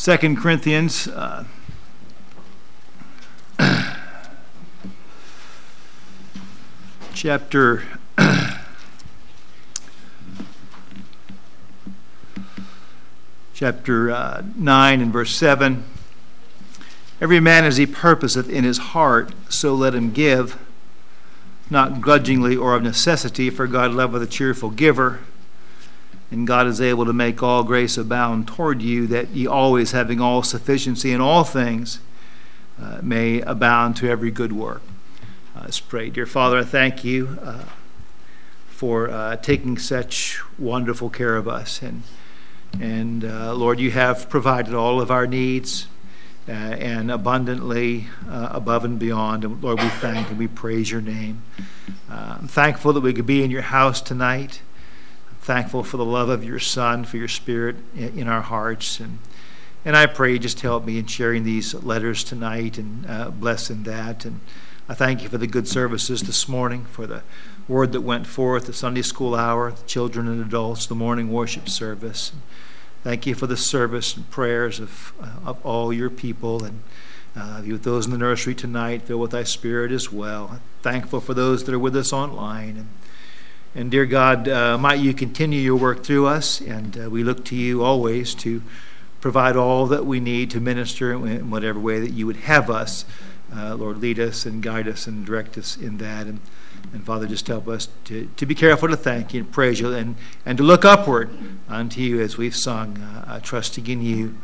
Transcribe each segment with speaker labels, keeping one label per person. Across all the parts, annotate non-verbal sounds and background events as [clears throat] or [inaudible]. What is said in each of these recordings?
Speaker 1: Second Corinthians. Uh, chapter chapter uh, 9 and verse 7 every man as he purposeth in his heart so let him give not grudgingly or of necessity for god loveth a cheerful giver and God is able to make all grace abound toward you, that ye always, having all sufficiency in all things, uh, may abound to every good work. Uh, let's pray. Dear Father, I thank you uh, for uh, taking such wonderful care of us. And, and uh, Lord, you have provided all of our needs uh, and abundantly above and beyond. And Lord, we thank and we praise your name. I'm thankful that we could be in your house tonight thankful for the love of your Son, for your Spirit in our hearts. And, and I pray just help me in sharing these letters tonight and uh, bless in that. And I thank you for the good services this morning, for the word that went forth, the Sunday school hour, the children and adults, the morning worship service. Thank you for the service and prayers of, uh, of all your people and uh, be with those in the nursery tonight. Fill with thy spirit as well. Thankful for those that are with us online. And and dear God, uh, might you continue your work through us, and uh, we look to you always to provide all that we need to minister in whatever way that you would have us. Uh, Lord, lead us and guide us and direct us in that. And, and Father, just help us to, to be careful to thank you and praise you and, and to look upward unto you as we've sung, uh, uh, trusting in you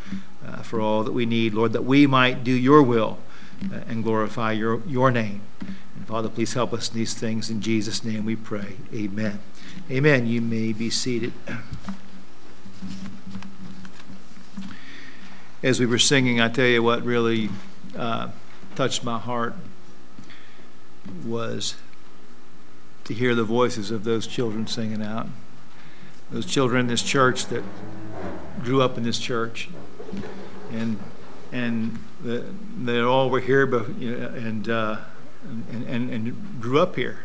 Speaker 1: uh, for all that we need, Lord, that we might do your will and glorify your, your name. Father, please help us in these things. In Jesus' name we pray. Amen. Amen. You may be seated. As we were singing, I tell you what really uh, touched my heart was to hear the voices of those children singing out. Those children in this church that grew up in this church. And and they all were here, but, and uh, and, and, and grew up here.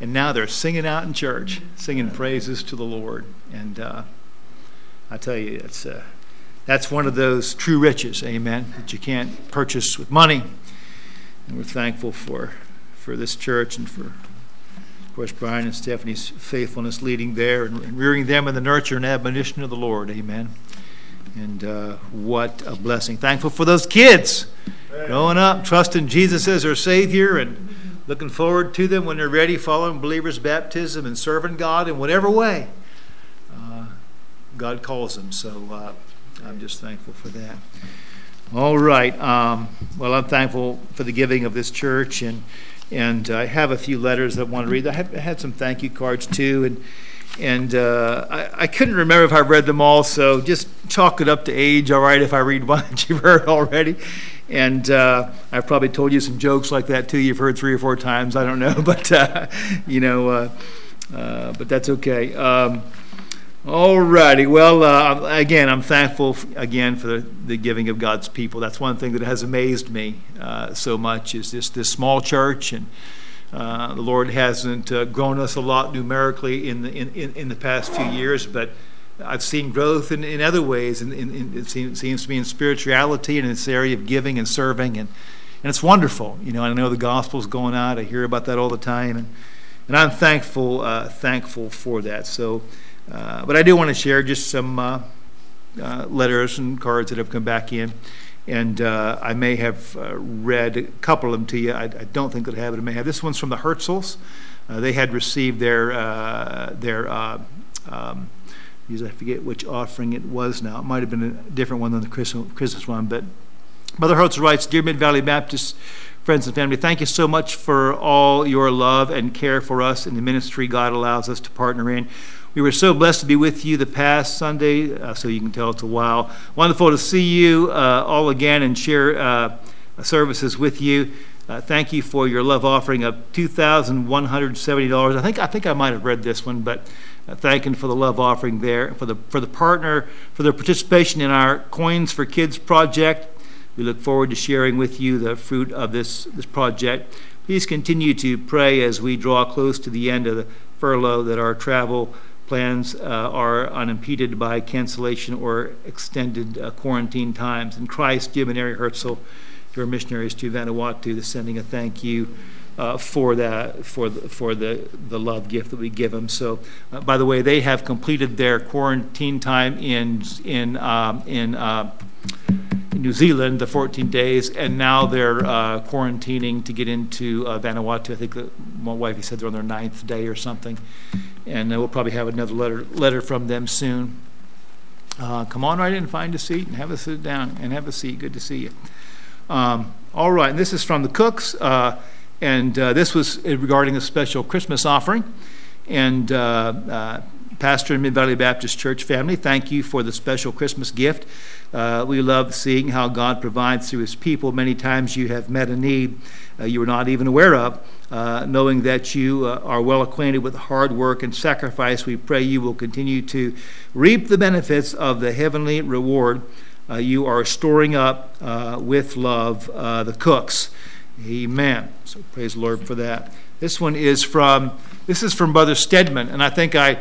Speaker 1: And now they're singing out in church, singing praises to the Lord. And uh, I tell you, it's, uh, that's one of those true riches, amen, that you can't purchase with money. And we're thankful for, for this church and for, of course, Brian and Stephanie's faithfulness leading there and, and rearing them in the nurture and admonition of the Lord, amen. And uh, what a blessing. Thankful for those kids growing up, trusting Jesus as their Savior, and looking forward to them when they're ready, following believers' baptism and serving God in whatever way uh, God calls them. So uh, I'm just thankful for that. All right. Um, well, I'm thankful for the giving of this church, and and I have a few letters that I want to read. I, have, I had some thank you cards too, and and uh, I, I, couldn't remember if I read them all, so just chalk it up to age, all right, if I read [laughs] one that you've heard already. And uh, I've probably told you some jokes like that too. You've heard three or four times. I don't know, [laughs] but uh, you know, uh, uh, but that's okay. Um, all righty. Well, uh, again, I'm thankful again for the, the, giving of God's people. That's one thing that has amazed me so much is this this small church and. Uh, the Lord hasn't uh, grown us a lot numerically in the, in, in, in, the past few years, but I've seen growth in, in other ways, and, it seems, seems, to be in spirituality and in this area of giving and serving, and, and it's wonderful. You know, I know the gospel's going out. I hear about that all the time, and, and I'm thankful uh, thankful for that. So, uh, but I do want to share just some uh, uh, letters and cards that have come back in and uh, I may have uh, read a couple of them to you. I, I, don't think that I have it. I may have. This one's from the Hertzels. Uh, they had received their uh, their uh, um, I forget which offering it was now. It might have been a different one than the Christmas, Christmas one, but Mother Hertzel writes, Dear Mid Valley Baptist friends and family, thank you so much for all your love and care for us in the ministry God allows us to partner in. We were so blessed to be with you the past Sunday, uh, so you can tell it's a while. Wonderful to see you uh, all again and share uh, services with you. Uh, thank you for your love offering of $2,170. I think I think I might have read this one, but uh, thanking for the love offering there for the for the partner for their participation in our Coins for Kids project. We look forward to sharing with you the fruit of this this project. Please continue to pray as we draw close to the end of the furlough that our travel plans uh, are unimpeded by cancellation or extended uh, quarantine times. And Christ, Jim and Ari Herzl, your missionaries to Vanuatu, is sending a thank you uh, for that for the, for the the love gift that we give them. So, uh, by the way, they have completed their quarantine time in in um, in. Uh, New Zealand, the 14 days, and now they're uh, quarantining to get into uh, Vanuatu. I think the, my wife he said they're on their ninth day or something, and uh, we'll probably have another letter letter from them soon. Uh, come on right in, find a seat, and have a sit down and have a seat. Good to see you. Um, all right, and this is from the Cooks. Uh, and uh, this was regarding a special Christmas offering. And Pastor in Mid Valley Baptist Church family, thank you for the special Christmas gift. Uh, we love seeing how God provides through His people. Many times you have met a need uh, you were not even aware of. Uh, knowing that you are well acquainted with hard work and sacrifice, we pray you will continue to reap the benefits of the heavenly reward you are storing up with love the cooks. Amen. So praise the Lord for that. This one is from this is from Brother Stedman, and I think I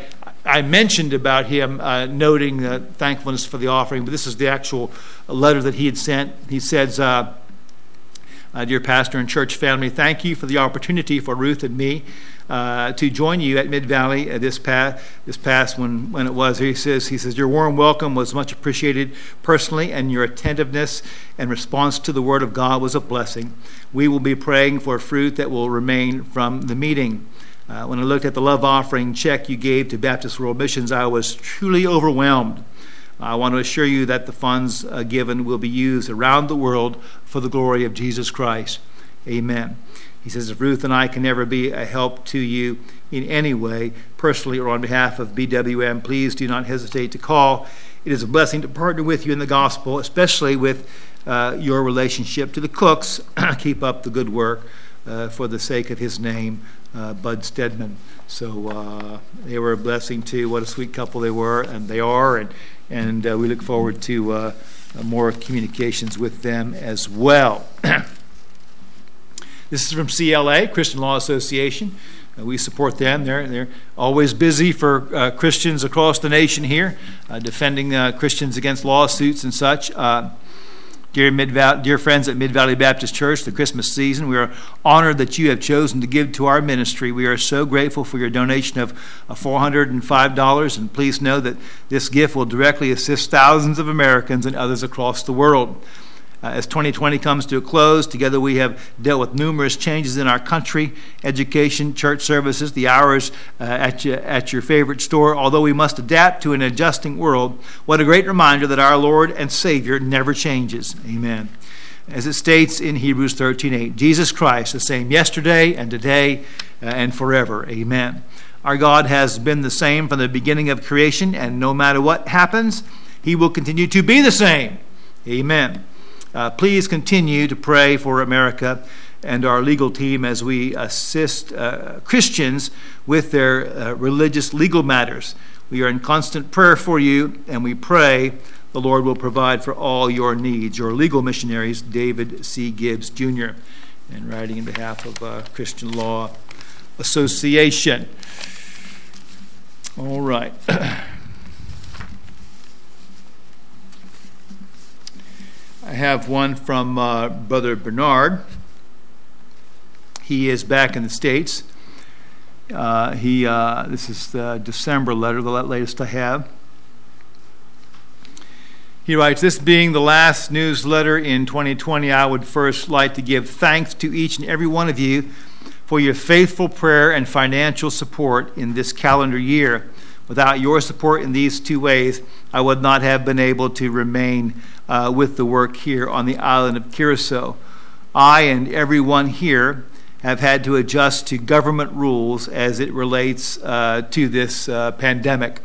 Speaker 1: I mentioned about him uh, noting the thankfulness for the offering, but this is the actual letter that he had sent. He says. Uh, uh, dear pastor and church family, thank you for the opportunity for Ruth and me uh, to join you at Mid Valley uh, this past this past when when it was. He says he says your warm welcome was much appreciated personally, and your attentiveness and response to the Word of God was a blessing. We will be praying for fruit that will remain from the meeting. Uh, when I looked at the love offering check you gave to Baptist World Missions, I was truly overwhelmed. I want to assure you that the funds uh, given will be used around the world for the glory of Jesus Christ. Amen. He says, if Ruth and I can ever be a help to you in any way, personally or on behalf of BWM, please do not hesitate to call. It is a blessing to partner with you in the gospel, especially with uh, your relationship to the cooks. [clears throat] Keep up the good work uh, for the sake of his name, uh, Bud Stedman. So uh, they were a blessing too. What a sweet couple they were, and they are, and and uh, we look forward to uh, more communications with them as well. [clears throat] This is from CLA, Christian Law Association. Uh, we support them. They're, they're always busy for uh, Christians across the nation here, uh, defending uh, Christians against lawsuits and such. Dear, dear friends at Mid Valley Baptist Church, the Christmas season, we are honored that you have chosen to give to our ministry. We are so grateful for your donation of $405, and please know that this gift will directly assist thousands of Americans and others across the world. Uh, as 2020 comes to a close, together we have dealt with numerous changes in our country, education, church services, the hours uh, at, your, at your favorite store. Although we must adapt to an adjusting world, what a great reminder that our Lord and Savior never changes. Amen. As it states in Hebrews 13:8, Jesus Christ, the same yesterday and today uh, and forever. Amen. Our God has been the same from the beginning of creation, and no matter what happens, He will continue to be the same. Amen. Uh, please continue to pray for America and our legal team as we assist uh, Christians with their uh, religious legal matters. We are in constant prayer for you, and we pray the Lord will provide for all your needs. Your legal missionaries, David C. Gibbs Jr., and writing in behalf of uh, Christian Law Association. All right. [clears throat] have one from uh, Brother Bernard. He is back in the States. Uh, he, uh, this is the December letter, the latest I have. He writes, This being the last newsletter in 2020, I would first like to give thanks to each and every one of you for your faithful prayer and financial support in this calendar year. Without your support in these two ways, I would not have been able to remain uh, with the work here on the island of Curacao. I and everyone here have had to adjust to government rules as it relates uh, to this uh, pandemic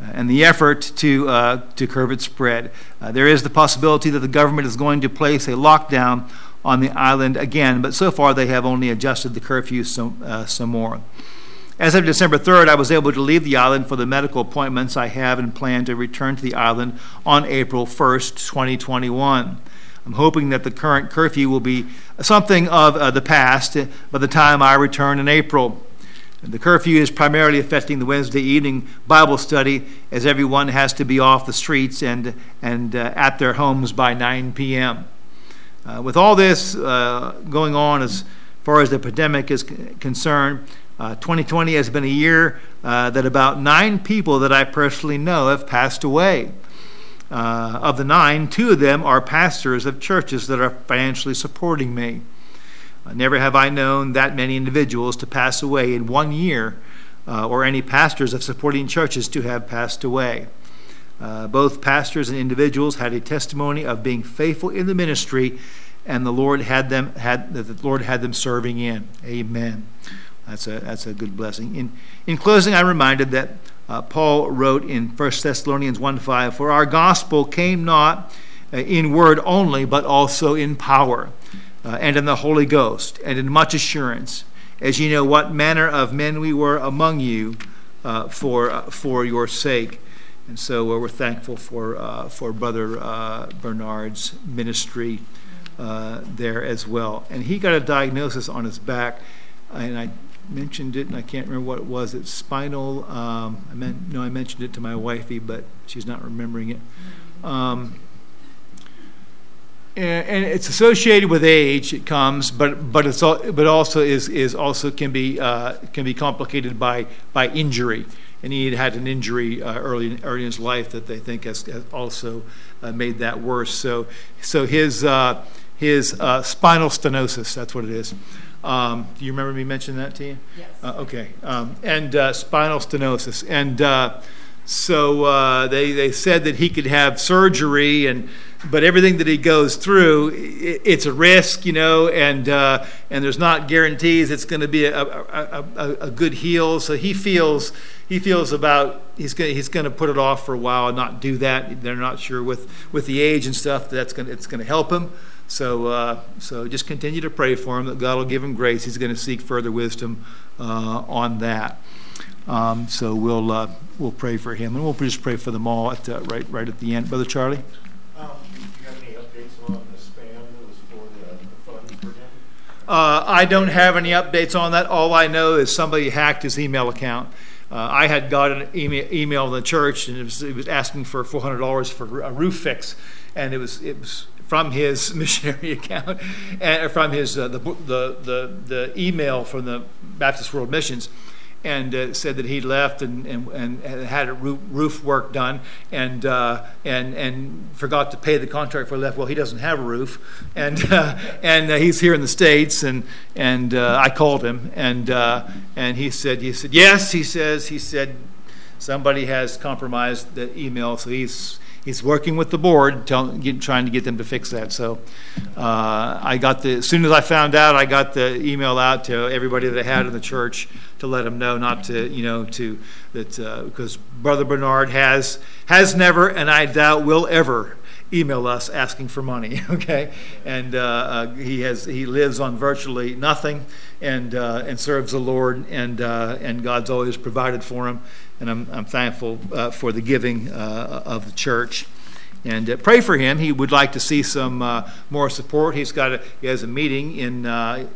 Speaker 1: uh, and the effort to, uh, to curb its spread. Uh, there is the possibility that the government is going to place a lockdown on the island again, but so far they have only adjusted the curfew some, some more. As of December 3rd, I was able to leave the island for the medical appointments I have and plan to return to the island on April 1st, 2021. I'm hoping that the current curfew will be something of uh, the past by the time I return in April. The curfew is primarily affecting the Wednesday evening Bible study as everyone has to be off the streets and, and uh, at their homes by 9 p.m. Uh, with all this uh, going on as far as the pandemic is concerned, 2020 uh, has been a year uh, that about nine people that I personally know have passed away. Uh, of the nine, two of them are pastors of churches that are financially supporting me. Uh, never have I known that many individuals to pass away in one year, uh, or any pastors of supporting churches to have passed away. Both pastors and individuals had a testimony of being faithful in the ministry, and the Lord had them had the Lord had them serving in. Amen. That's a that's a good blessing. In in closing, I'm reminded that uh, Paul wrote in 1 Thessalonians 1 5, For our gospel came not uh, in word only, but also in power, uh, and in the Holy Ghost, and in much assurance, as ye know what manner of men we were among you uh, for, uh, for your sake. And so we're thankful for, for Brother Bernard's ministry there as well. And he got a diagnosis on his back, and I mentioned it, and I can't remember what it was. It's spinal. Um, I meant no, I mentioned it to my wifey, but she's not remembering it. Um, and, and, it's associated with age. It comes, but but it's all, but also is is also can be uh, can be complicated by by injury. And he had had an injury uh, early early in his life that they think has, has also uh, made that worse. So so his uh, his uh, spinal stenosis. That's what it is. Um, do you remember me mentioning that to you?
Speaker 2: Yes.
Speaker 1: Uh, okay. Um, and uh, spinal stenosis. And uh, so uh, they, they said that he could have surgery, and but everything that he goes through, it, it's a risk, you know, and uh, and there's not guarantees it's going to be a, a, a, a, good heal. So he feels he feels about he's going he's going to put it off for a while and not do that. They're not sure with with the age and stuff that's going it's going to help him. So, uh, so just continue to pray for him that God will give him grace. He's going to seek further wisdom uh, on that. Um, so we'll uh, we'll pray for him, and we'll just pray for them all at the, right right at the end, Brother Charlie.
Speaker 3: Um, do you have any updates on the spam that was for the, the funds for him?
Speaker 1: Uh, I don't have any updates on that. All I know is somebody hacked his email account. Uh, I had got an email, email in the church, and it was, it was asking for four hundred dollars for a roof fix, and it was it was from his [laughs] missionary account and from his uh, the, the, the the email from the Baptist World Missions and uh, said that he left and, and, and had roof work done and, uh, and, and forgot to pay the contract he left. Well, he doesn't have a roof. And, [laughs] uh, and uh, he's here in the States. And, and uh, I called him and, uh, and he said, he said, yes, he says, he said, somebody has compromised the email. So he's, he's working with the board, tell, get, trying to get them to fix that. So uh, I got the as soon as I found out, I got the email out to everybody that I had in the church to let them know not to, you know, to that uh, because Brother Bernard has has never, and I doubt will ever email us asking for money. [laughs] Okay, and uh, uh, he has he lives on virtually nothing, and uh, and serves the Lord, and uh, and God's always provided for him, and I'm I'm thankful uh, for the giving uh, of the church. And pray for him. He would like to see some more support. He's got a, he has a meeting in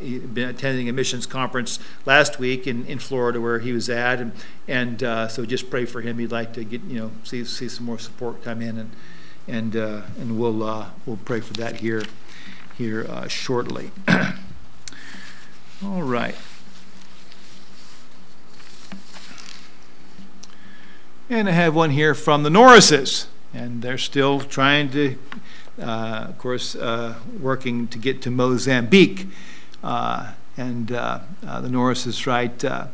Speaker 1: he been attending a missions conference last week in, in Florida where he was at, and and so just pray for him. He'd like to get you know see see some more support come in and and uh, and we'll uh, we'll pray for that here here uh, shortly. [clears throat] All right. And I have one here from the Norrises, and they're still trying to, uh, of course, uh, working to get to Mozambique. Uh, and the Norrises write. Uh,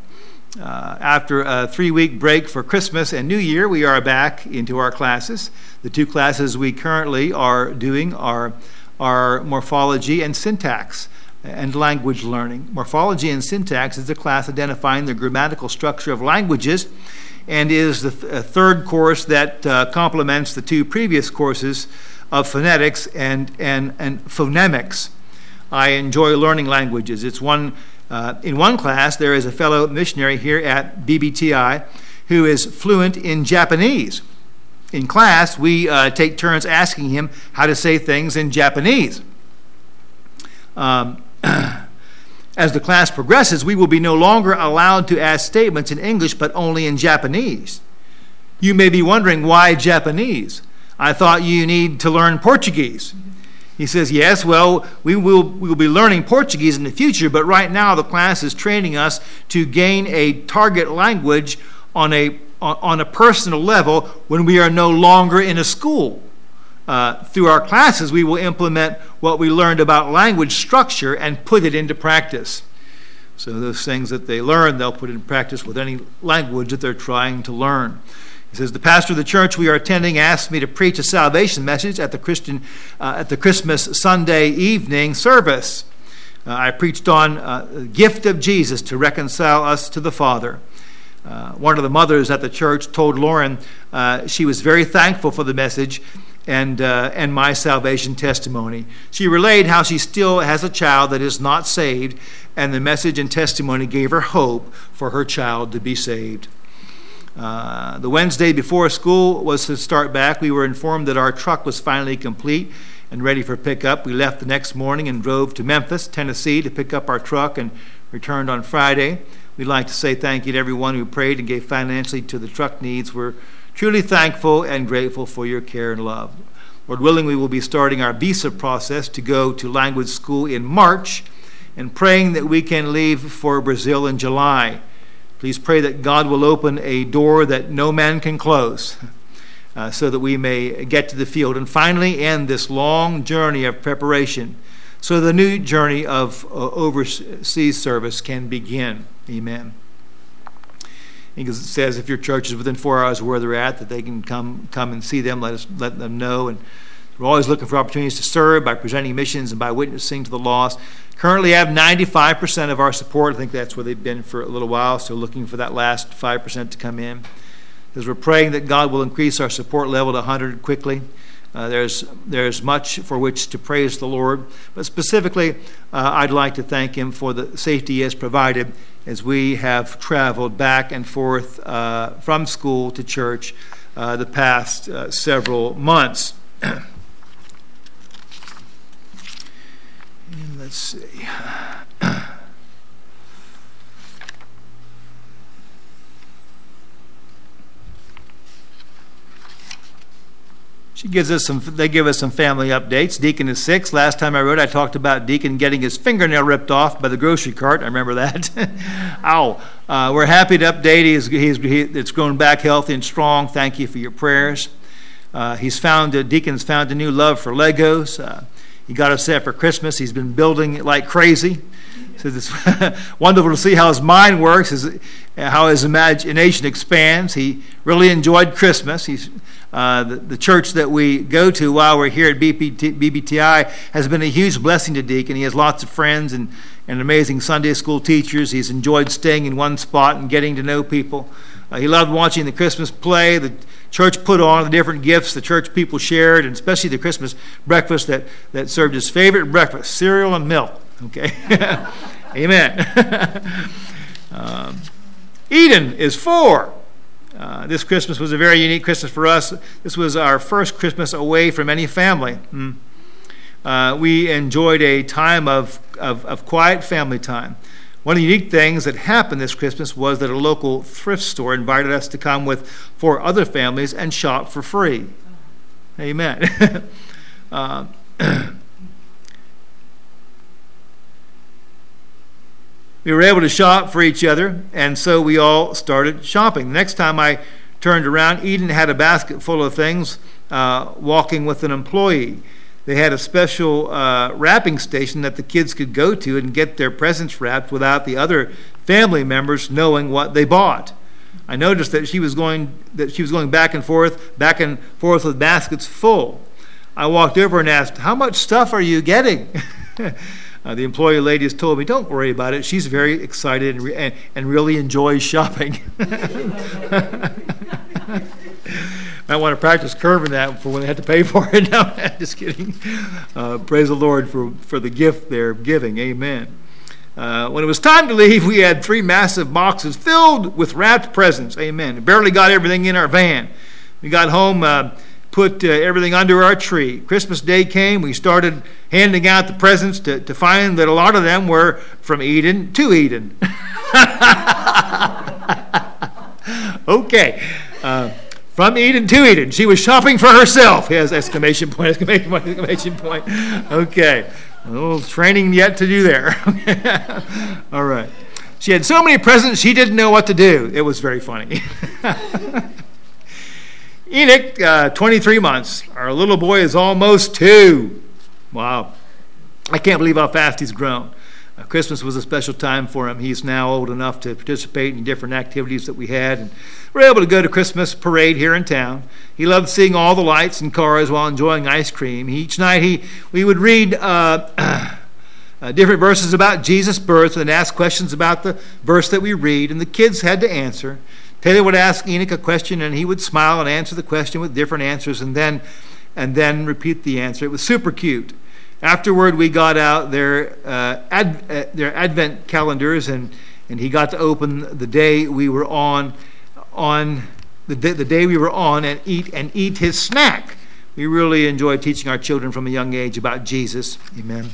Speaker 1: after a three week break for Christmas and New Year, we are back into our classes. The two classes we currently are doing are, are morphology and syntax and language learning. Morphology and syntax is a class identifying the grammatical structure of languages and is the th- third course that uh, complements the two previous courses of phonetics and, and, and phonemics. I enjoy learning languages. It's one uh, in one class, there is a fellow missionary here at BBTI who is fluent in Japanese. In class, we uh, take turns asking him how to say things in Japanese. Um, [clears throat] as the class progresses, we will be no longer allowed to ask statements in English, but only in Japanese. You may be wondering why Japanese? I thought you need to learn Portuguese. He says, Yes, well, we will, we will be learning Portuguese in the future, but right now the class is training us to gain a target language on a, on a personal level when we are no longer in a school. Uh, through our classes, we will implement what we learned about language structure and put it into practice. So, those things that they learn, they'll put in practice with any language that they're trying to learn. He says, The pastor of the church we are attending asked me to preach a salvation message at the, Christian, uh, at the Christmas Sunday evening service. Uh, I preached on uh, the gift of Jesus to reconcile us to the Father. Uh, one of the mothers at the church told Lauren uh, she was very thankful for the message and, uh, and my salvation testimony. She relayed how she still has a child that is not saved, and the message and testimony gave her hope for her child to be saved. Uh, the Wednesday before school was to start back, we were informed that our truck was finally complete and ready for pickup. We left the next morning and drove to Memphis, Tennessee to pick up our truck and returned on Friday. We'd like to say thank you to everyone who prayed and gave financially to the truck needs. We're truly thankful and grateful for your care and love. Lord willing, we will be starting our visa process to go to language school in March and praying that we can leave for Brazil in July. Please pray that God will open a door that no man can close [laughs] uh, so that we may get to the field and finally end this long journey of preparation so the new journey of uh, overseas service can begin. Amen. Because it says if your church is within four hours of where they're at, that they can come come and see them. Let us let them know. And we're always looking for opportunities to serve by presenting missions and by witnessing to the lost. Currently have 95% of our support. I think that's where they've been for a little while, so looking for that last 5% to come in. As we're praying that God will increase our support level to 100 quickly. Uh, there's, there's much for which to praise the Lord, but specifically, uh, I'd like to thank Him for the safety He has provided as we have traveled back and forth uh, from school to church uh, the past uh, several months. [clears throat] let's see. She gives us some. They give us some family updates. Deacon is six. Last time I wrote, I talked about Deacon getting his fingernail ripped off by the grocery cart. I remember that. [laughs] Ow! Uh, we're happy to update. He's, he's he, it's grown back healthy and strong. Thank you for your prayers. Uh, he's found. Uh, Deacon's found a new love for Legos. Uh, he got us set for Christmas. He's been building it like crazy. So it's [laughs] wonderful to see how his mind works, his, how his imagination expands. He really enjoyed Christmas. He's, uh, the, the, church that we go to while we're here at BPT, BBTI has been a huge blessing to Deacon. He has lots of friends and, and amazing Sunday school teachers. He's enjoyed staying in one spot and getting to know people. Uh, he loved watching the Christmas play, the church put on, the different gifts the church people shared, and especially the Christmas breakfast that, that served his favorite breakfast cereal and milk. Okay? [laughs] Amen. [laughs] um, Eden is four. Uh, this Christmas was a very unique Christmas for us. This was our first Christmas away from any family. Mm. Uh, we enjoyed a time of, of, of quiet family time. One of the unique things that happened this Christmas was that a local thrift store invited us to come with four other families and shop for free. Amen. [laughs] uh, [clears throat] we were able to shop for each other, and so we all started shopping. The next time I turned around, Eden had a basket full of things uh, walking with an employee. They had a special uh, wrapping station that the kids could go to and get their presents wrapped without the other family members knowing what they bought. I noticed that she was going that she was going back and forth, back and forth with baskets full. I walked over and asked, "How much stuff are you getting?" [laughs] uh, the employee lady has told me, "Don't worry about it. She's very excited and, re- and, and really enjoys shopping." [laughs] might want to practice curving that for when they have to pay for it. [laughs] no, just kidding. Uh, praise the Lord for, for the gift they're giving. Amen. Uh, when it was time to leave, we had three massive boxes filled with wrapped presents. Amen. Barely got everything in our van. We got home. Uh, put uh, everything under our tree. Christmas Day came, we started handing out the presents to, to find that a lot of them were from Eden to Eden. [laughs] okay. Uh, from Eden to Eden. She was shopping for herself. Yes, exclamation point, [laughs] exclamation point, exclamation point. Okay. A little training yet to do there. [laughs] All right. She had so many presents, she didn't know what to do. It was very funny. Enoch, uh, 23 months. Our little boy is almost two. Wow. I can't believe how fast he's grown. Uh, Christmas was a special time for him. He's now old enough to participate in different activities that we had. And we are able to go to Christmas parade here in town. He loved seeing all the lights and cars while enjoying ice cream. Each night he, we would read uh, [clears throat] uh, different verses about Jesus' birth and ask questions about the verse that we read, and the kids had to answer. Taylor would ask Enoch a question, and he would smile and answer the question with different answers, and then and then repeat the answer. It was super cute. Afterward, we got out their, uh, ad, uh, their Advent calendars, and, and he got to open the day we were on, on the, day, the day we were on, and eat and eat his snack. We really enjoy teaching our children from a young age about Jesus, amen,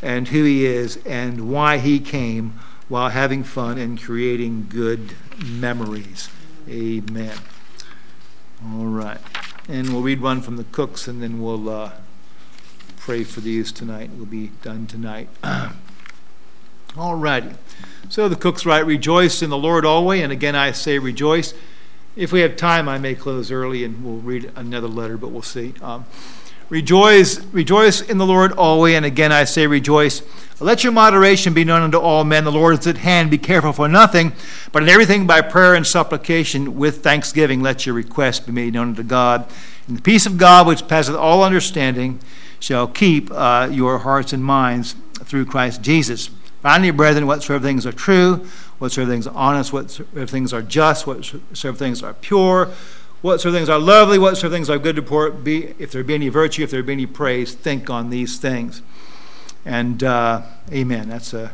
Speaker 1: and who he is, and why he came, while having fun and creating good memories, amen. All right, and we'll read one from the cooks, and then we'll. Uh, pray for these tonight. We'll be done tonight. [clears throat] All righty. So the cook's write. Rejoice in the Lord always. And again, I say rejoice. If we have time, I may close early and we'll read another letter, but we'll see. Um, rejoice, rejoice in the Lord always. And again, I say rejoice. Let your moderation be known unto all men. The Lord is at hand. Be careful for nothing, but in everything by prayer and supplication with thanksgiving, let your requests be made known unto God. And the peace of God, which passeth all understanding, shall keep uh, your hearts and minds through Christ Jesus. Finally, brethren, whatsoever things are true, whatsoever things are honest, whatsoever things are just, whatsoever things are pure, whatsoever things are lovely, whatsoever things are good to report, be, if there be any virtue, if there be any praise, think on these things. And uh, amen. That's a,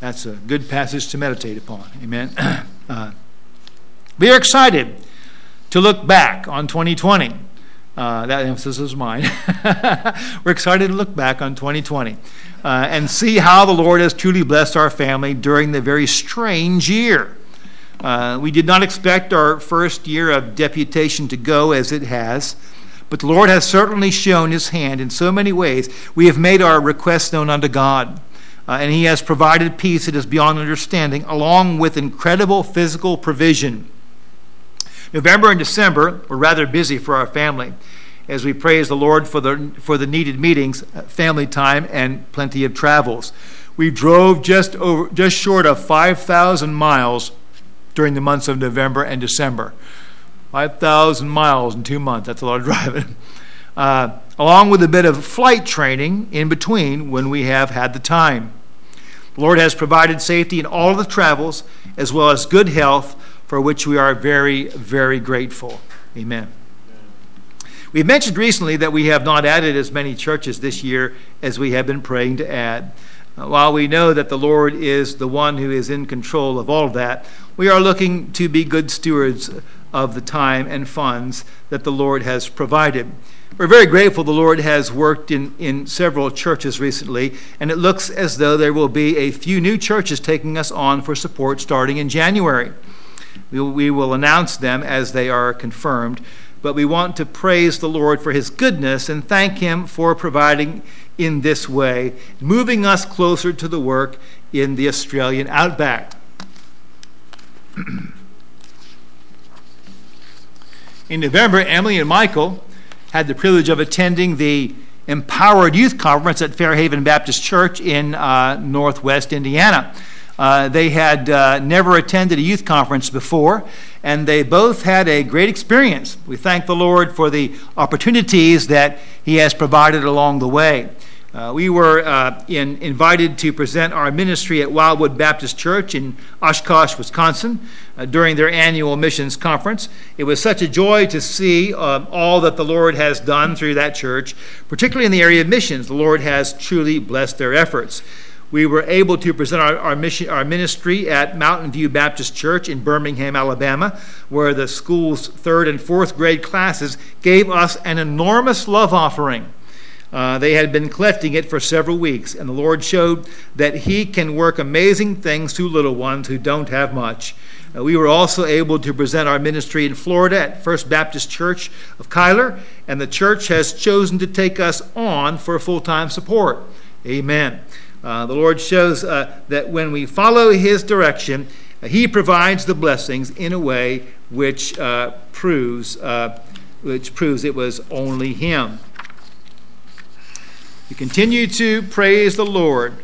Speaker 1: that's a good passage to meditate upon. Amen. [clears throat] Uh, we are excited to look back on 2020. Uh, that emphasis is mine. [laughs] We're excited to look back on 2020 uh, and see how the Lord has truly blessed our family during the very strange year. Uh, we did not expect our first year of deputation to go as it has, but the Lord has certainly shown his hand in so many ways. We have made our requests known unto God. Uh, and he has provided peace that is beyond understanding, along with incredible physical provision. November and December were rather busy for our family as we praise the Lord for the, for the needed meetings, uh, family time, and plenty of travels. We drove just, over, just short of 5,000 miles during the months of November and December. 5,000 miles in two months. That's a lot of [laughs] driving. Uh, along with a bit of flight training in between when we have had the time. The Lord has provided safety in all the travels as well as good health for which we are very, very grateful. Amen. We've mentioned recently that we have not added as many churches this year as we have been praying to add. Uh, while we know that the Lord is the one who is in control of all of that, we are looking to be good stewards of the time and funds that the Lord has provided. We're very grateful the Lord has worked in, in several churches recently, and it looks as though there will be a few new churches taking us on for support starting in January. We we will announce them as they are confirmed, but we want to praise the Lord for his goodness and thank him for providing in this way, moving us closer to the work in the Australian outback. [clears throat] in November, Emily and Michael had the privilege of attending the Empowered Youth Conference at Fairhaven Baptist Church in uh, northwest Indiana. Uh, they had uh, never attended a youth conference before, and they both had a great experience. We thank the Lord for the opportunities that He has provided along the way. Uh, we were uh, in, invited to present our ministry at Wildwood Baptist Church in Oshkosh, Wisconsin, uh, during their annual missions conference. It was such a joy to see all that the Lord has done through that church, particularly in the area of missions. The Lord has truly blessed their efforts. We were able to present our, our, mission, our ministry at Mountain View Baptist Church in Birmingham, Alabama, where the school's third and fourth grade classes gave us an enormous love offering. Uh, they had been collecting it for several weeks, and the Lord showed that He can work amazing things through little ones who don't have much. Uh, we were also able to present our ministry in Florida at First Baptist Church of Kyler, and the church has chosen to take us on for full time support. Amen. Uh, the Lord shows uh, that when we follow His direction, uh, He provides the blessings in a way which uh, proves uh, which proves it was only Him. We continue to praise the Lord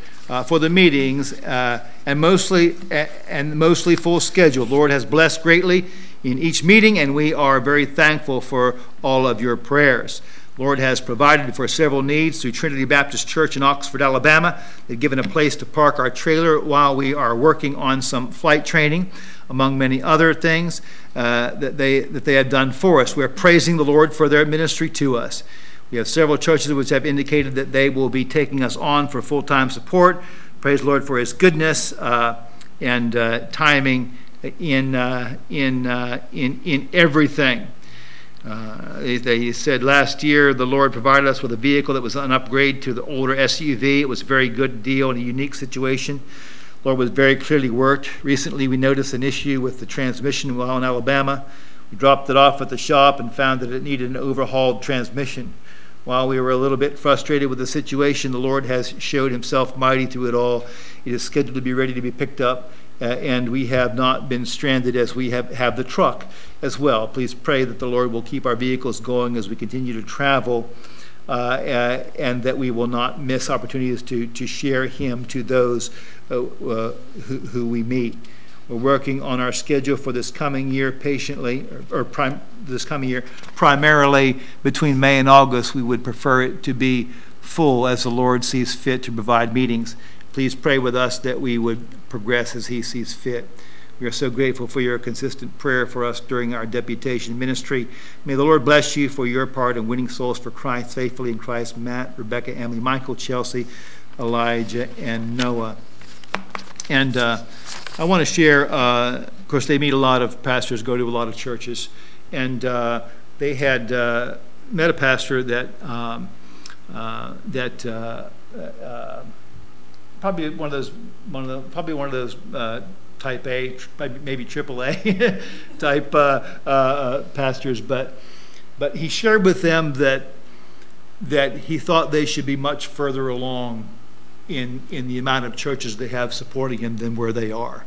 Speaker 1: for the meetings and mostly and mostly full schedule. The Lord has blessed greatly in each meeting, and we are very thankful for all of your prayers. Lord has provided for several needs through Trinity Baptist Church in Oxford, Alabama. They've given a place to park our trailer while we are working on some flight training, among many other things uh, that, they, that they have done for us. We're praising the Lord for their ministry to us. We have several churches which have indicated that they will be taking us on for full time support. Praise the Lord for His goodness uh, and uh, timing in, uh, in, uh, in, in everything. Uh, they said last year the Lord provided us with a vehicle that was an upgrade to the older SUV. It was a very good deal in a unique situation. The Lord was very clearly worked. Recently, we noticed an issue with the transmission while in Alabama. We dropped it off at the shop and found that it needed an overhauled transmission. While we were a little bit frustrated with the situation, the Lord has showed Himself mighty through it all. It is scheduled to be ready to be picked up uh, and we have not been stranded as we have, have the truck as well. Please pray that the Lord will keep our vehicles going as we continue to travel. Uh, uh, and that we will not miss opportunities to, to share Him to those uh, uh, who, who, we meet. We're working on our schedule for this coming year patiently, or, or prim- this coming year primarily between May and August. We would prefer it to be full as the Lord sees fit to provide meetings. Please pray with us that we would progress as He sees fit. We are so grateful for your consistent prayer for us during our deputation ministry. May the Lord bless you for your part in winning souls for Christ faithfully in Christ. Matt, Rebecca, Emily, Michael, Chelsea, Elijah, and Noah. And uh, I want to share, uh, of course, they meet a lot of pastors, go to a lot of churches, and uh, they had uh, met a pastor that um, uh, that uh, probably one of those one of the probably one of those uh, type A, maybe triple A [laughs] type uh, uh, uh, pastors, but but he shared with them that that he thought they should be much further along in in the amount of churches they have supporting him than where they are.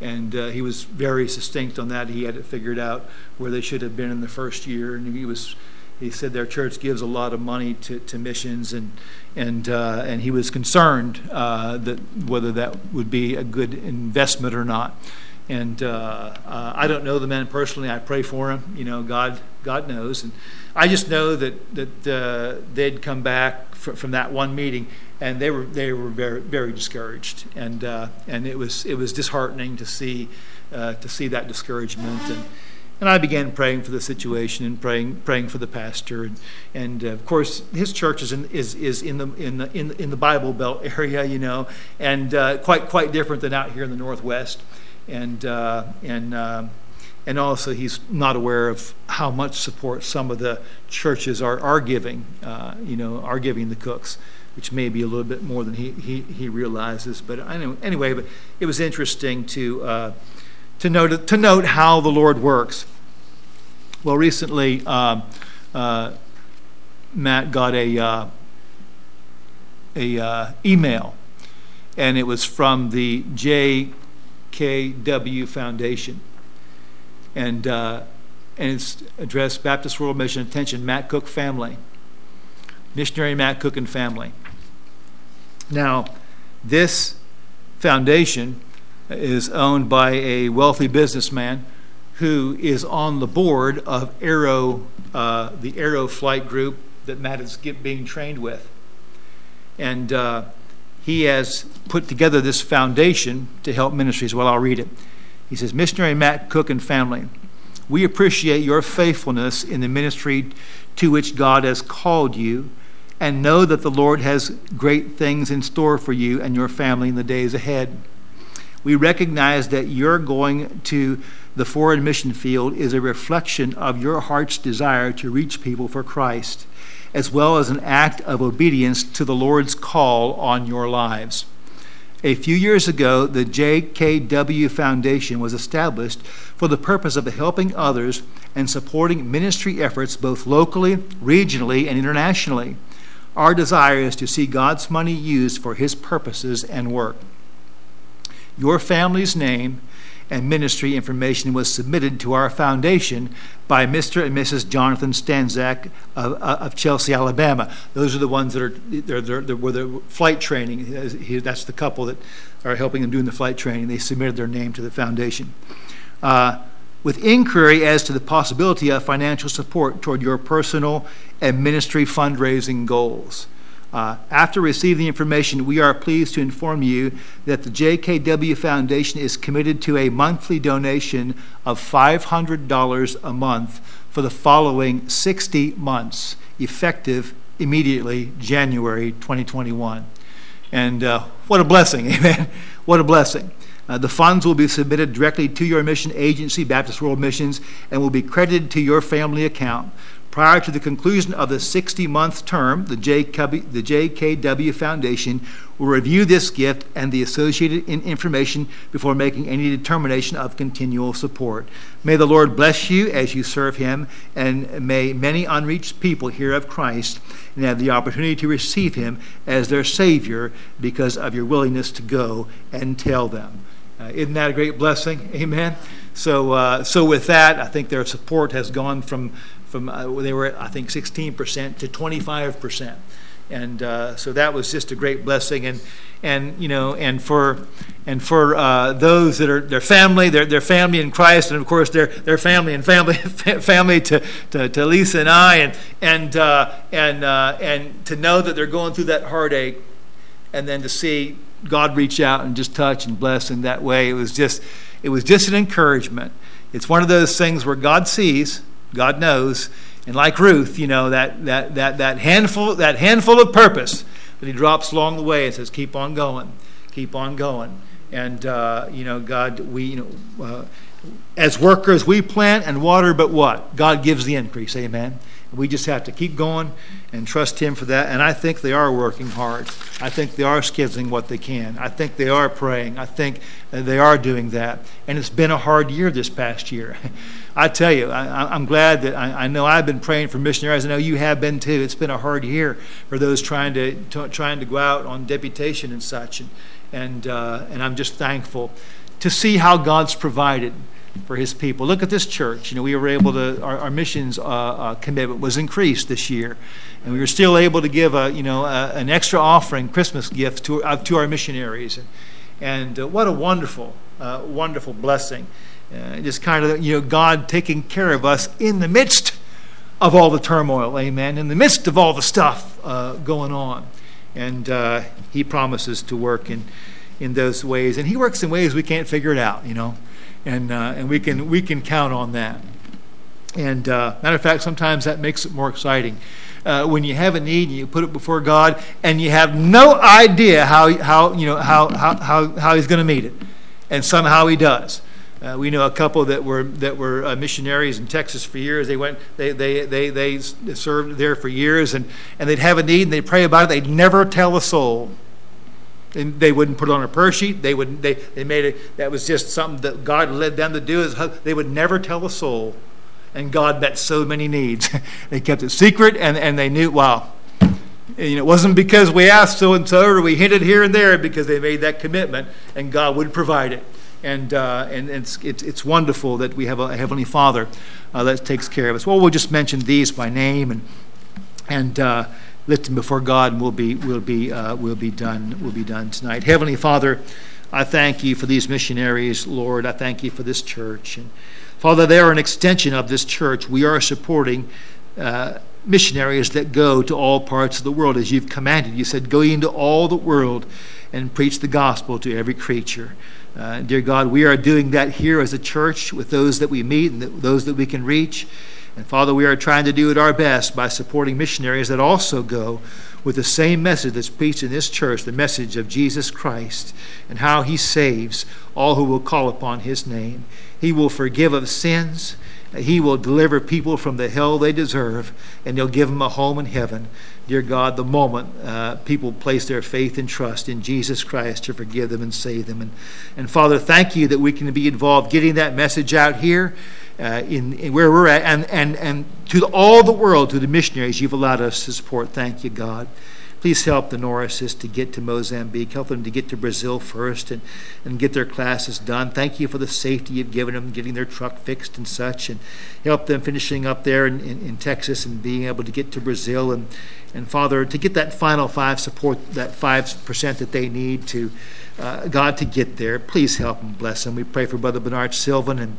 Speaker 1: And uh, he was very succinct on that. He had it figured out where they should have been in the first year, and he was he said their church gives a lot of money to, to missions, and and uh, and he was concerned uh, that whether that would be a good investment or not. And uh, uh I don't know the man personally. I pray for him. You know, God God knows, and I just know that that uh, they'd come back fr- from that one meeting, and they were they were very very discouraged, and uh, and it was it was disheartening to see to see that discouragement and and I began praying for the situation and praying, praying for the pastor. And, and uh, of course, his church is in, is, is in, the, in, the, in, in the Bible Belt [laughs] area, you know, and uh, quite, quite different than out here in the Northwest. And, uh, and, uh, and also, he's not aware of how much support some of the churches are, are giving, uh, you know, are giving the cooks which may be a little bit more than he, he, he realizes. But I know, anyway, but it was interesting to, uh, to, note, to note how the Lord works. Well, recently, uh, uh, Matt got a uh, a uh, email, and it was from the JKW Foundation, and uh, and it's addressed Baptist World Mission Attention Matt Cook family, missionary Matt Cook and family. Now, this foundation is owned by a wealthy businessman who is on the board of Aero, uh, the Aero flight group that Matt is get, being trained with. And uh, he has put together this foundation to help ministries. Well, I'll read it. He says, Missionary Matt Cook and family, we appreciate your faithfulness in the ministry to which God has called you and know that the Lord has great things in store for you and your family in the days ahead. We recognize that your going to the foreign mission field is a reflection of your heart's desire to reach people for Christ, as well as an act of obedience to the Lord's call on your lives. A few years ago, the JKW Foundation was established for the purpose of helping others and supporting ministry efforts both locally, regionally, and internationally. Our desire is to see God's money used for His purposes and work. Your family's name and ministry information was submitted to our foundation by Mr. and Mrs. Jonathan Stanzak of, of Chelsea, Alabama. Those are the ones that are they're, they're, they're, were the flight training. That's the couple that are helping them doing the flight training. They submitted their name to the foundation. Uh, with inquiry as to the possibility of financial support toward your personal and ministry fundraising goals. Uh, after receiving the information, we are pleased to inform you that the JKW Foundation is committed to a monthly donation of $500 a month for the following 60 months, effective immediately January 2021. And uh, what a blessing, [laughs] amen. What a blessing. Uh, the funds will be submitted directly to your mission agency, Baptist World Missions, and will be credited to your family account. Prior to the conclusion of the 60 month term, the JKW, the JKW Foundation will review this gift and the associated information before making any determination of continual support. May the Lord bless you as you serve Him, and may many unreached people hear of Christ and have the opportunity to receive Him as their Savior because of your willingness to go and tell them. Uh, isn't that a great blessing? Amen. So, uh, so with that, I think their support has gone from from uh, they were I think 16% to 25%, and uh, so that was just a great blessing. And and you know and for and for uh, those that are their family, their their family in Christ, and of course their their family and family [laughs] family to, to, to Lisa and I, and and uh, and uh, and to know that they're going through that heartache, and then to see God reach out and just touch and bless in that way, it was just it was just an encouragement. It's one of those things where God sees God knows. And like Ruth, you know, that, that, that, that, handful, that handful of purpose that he drops along the way and says, keep on going, keep on going. And, uh, you know, God, we, you know, uh, as workers, we plant and water, but what? God gives the increase. Amen. We just have to keep going and trust Him for that. And I think they are working hard. I think they are skizzing what they can. I think they are praying. I think they are doing that. And it's been a hard year this past year. [laughs] I tell you, I, am glad that I, I, know I've been praying for missionaries. I know you have been too. It's been a hard year for those trying to, to trying to go out on deputation and such. And and uh, and I'm just thankful to see how God's provided for his people. Look at this church. You know, we were able to, our, our missions uh, uh, commitment was increased this year. And we were still able to give a, you know, a, an extra offering, Christmas gift to, uh, to our missionaries. And, and uh, what a wonderful, uh, wonderful blessing. Uh, just kind of, you know, God taking care of us in the midst of all the turmoil, amen, in the midst of all the stuff going on. And he promises to work in, in those ways. And he works in ways we can't figure it out, you know and uh, and we can we can count on that. And uh, matter of fact, sometimes that makes it more exciting. Uh, when you have a need and you put it before God, and you have no idea how how you know how how how, how He's going to meet it, and somehow He does. Uh, we know a couple that were that were uh, missionaries in Texas for years. They went, they, they they they served there for years, and and they'd have a need and they'd pray about it. They'd never tell a soul. And they wouldn't put it on a prayer sheet. They would they they made it that was just something that God led them to do. Is they would never tell a soul, and God met so many needs. [laughs] they kept it secret, and and they knew wow. Know, it wasn't because we asked so and so or we hinted here and there, because they made that commitment, and God would provide it. And uh, and it's, it's it's wonderful that we have a heavenly Father uh, that takes care of us. Well, we'll just mention these by name and and. Uh, lift before God, and we'll be we'll be uh, will be done We'll be done tonight. Heavenly Father, I thank you for these missionaries, Lord. I thank you for this church, and Father, they are an extension of this church. We are supporting. Uh, missionaries that go to all parts of the world as you've commanded. You said, Go into all the world and preach the gospel to every creature. Uh, dear God, we are doing that here as a church with those that we meet and those that we can reach. And Father, we are trying to do it our best by supporting missionaries that also go with the same message that's preached in this church, the message of Jesus Christ and how he saves all who will call upon his name. He will forgive of sins. He will deliver people from the hell they deserve, and He'll give them a home in heaven. Dear God, the moment uh, people place their faith and trust in Jesus Christ to forgive them and save them. And, and Father, thank you that we can be involved getting that message out here. Uh, in, in, where we're at, and, and, and to all the world, to the missionaries you've allowed us to support. Thank you, God. Please help the Norrises to get to Mozambique. Help them to get to Brazil first and, and get their classes done. Thank you for the safety you've given them, getting their truck fixed and such. And help them finishing up there in, in, in Texas and being able to get to Brazil. And, and Father, to get that final five support, that 5% that they need to, uh, God, to get there. Please help and bless them. We pray for Brother Bernard Sylvan and,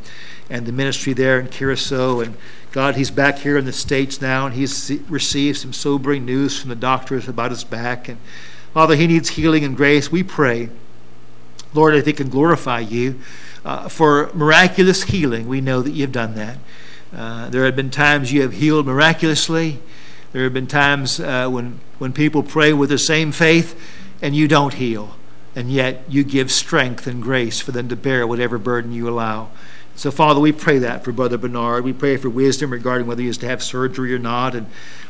Speaker 1: and the ministry there in Curacao. And God, he's back here in the States now, and he's received some sobering news from the doctors about his back. And Father, he needs healing and grace. We pray, Lord, that they can glorify you uh, for miraculous healing. We know that you've done that. Uh, there have been times you have healed miraculously. There have been times uh, when, when people pray with the same faith and you don't heal. And yet you give strength and grace for them to bear whatever burden you allow. So, Father, we pray that for Brother Bernard. We pray for wisdom regarding whether he is to have surgery or not, and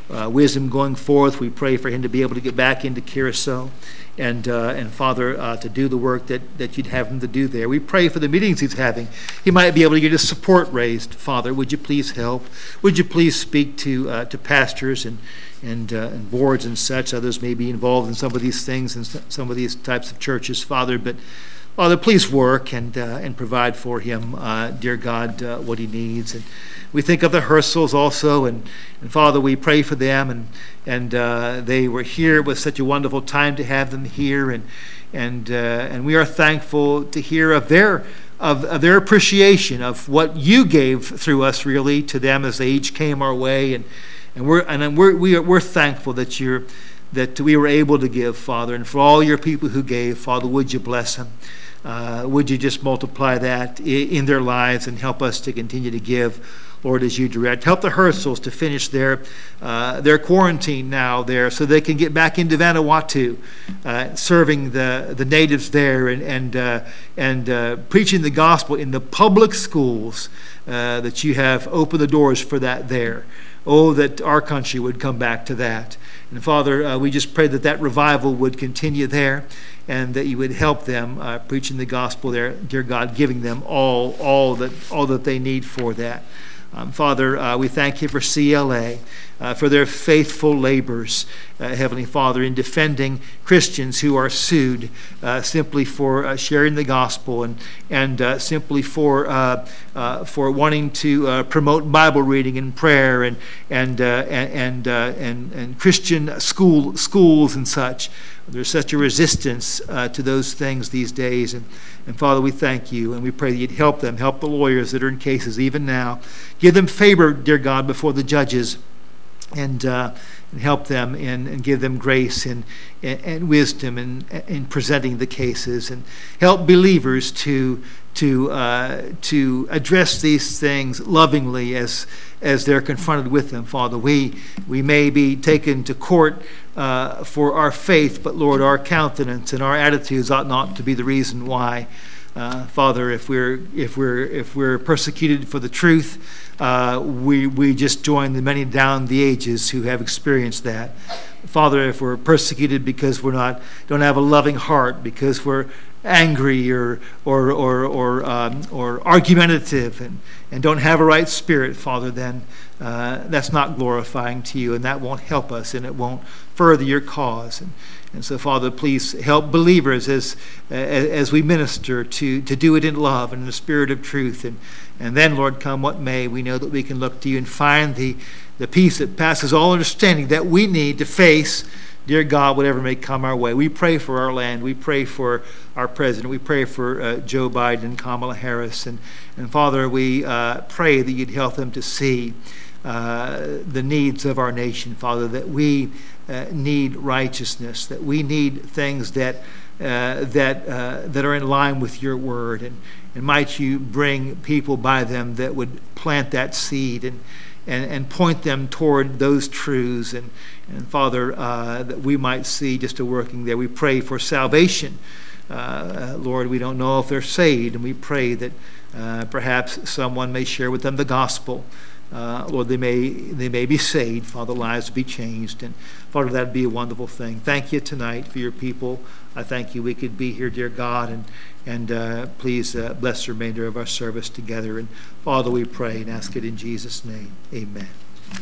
Speaker 1: uh, wisdom going forth. We pray for him to be able to get back into Curacao and, uh, and Father, uh, to do the work that, that you'd have him to do there. We pray for the meetings he's having. He might be able to get his support raised. Father, would you please help? Would you please speak to, uh, to pastors and, and, uh, and boards and such? Others may be involved in some of these things and some of these types of churches, Father, but Father, please work and, uh, and provide for him, uh, dear God, uh, what he needs. And we think of the Hersels also, and, and Father, we pray for them. And, and uh, they were here. It was such a wonderful time to have them here. And, and, uh, and we are thankful to hear of their, of, of their appreciation of what you gave through us, really, to them as they each came our way. And, and, we're, and we're, we are, we're thankful that you're that we were able to give, Father. And for all your people who gave, Father, would you bless them? Uh, would you just multiply that in their lives and help us to continue to give, Lord, as you direct? Help the Hersels to finish their uh, their quarantine now there, so they can get back into Vanuatu, uh, serving the the natives there and and uh, and uh, preaching the gospel in the public schools uh, that you have opened the doors for that there. Oh, that our country would come back to that. And Father, we just pray that that revival would continue there and that you would help them uh, preaching the gospel there, dear God, giving them all, all, that, all that they need for that. Um, Father, uh, we thank you for CLA, uh, for their faithful labors, uh, Heavenly Father, in defending Christians who are sued uh, simply for uh, sharing the gospel and, and uh, simply for, for wanting to promote Bible reading and prayer and, and, and, and, and, and Christian school, schools and such. There's such a resistance uh, to those things these days. And, and Father, we thank you and we pray that you'd help them, help the lawyers that are in cases even now. Give them favor, dear God, before the judges and, uh, and help them and, and give them grace and, and, and wisdom in, in presenting the cases and help believers to, to, uh, to address these things lovingly as, as they're confronted with them, Father. We, we may be taken to court uh, for our faith, but Lord, our countenance and our attitudes ought not to be the reason why. Uh, Father, if we're if we're if we're persecuted for the truth, uh, we we just join the many down the ages who have experienced that. Father, if we're persecuted because we're not don't have a loving heart, because we're angry or or or or, um, or argumentative and, and don't have a right spirit, Father, then uh, that's not glorifying to you, and that won't help us, and it won't further your cause. And, and so, Father, please help believers as as we minister to to do it in love and in the spirit of truth. And and then, Lord, come what may, we know that we can look to you and find the the peace that passes all understanding that we need to face Dear God, whatever may come our way, we pray for our land. We pray for our president. We pray for uh, Joe Biden and Kamala Harris. And, and Father, we uh, pray that you'd help them to see uh, the needs of our nation, Father, that we uh, need righteousness, that we need things that, uh, that, uh, that are in line with your word. And, and might you bring people by them that would plant that seed and and, and point them toward those truths. And, and Father, uh, that we might see just a working there. We pray for salvation. Uh, Lord, we don't know if they're saved, and we pray that uh, perhaps someone may share with them the gospel. Uh, Lord, they may they may be saved. Father, lives be changed, and Father, that'd be a wonderful thing. Thank you tonight for your people. I thank you we could be here, dear God, and and uh, please uh, bless the remainder of our service together. And Father, we pray and ask it in Jesus' name. Amen.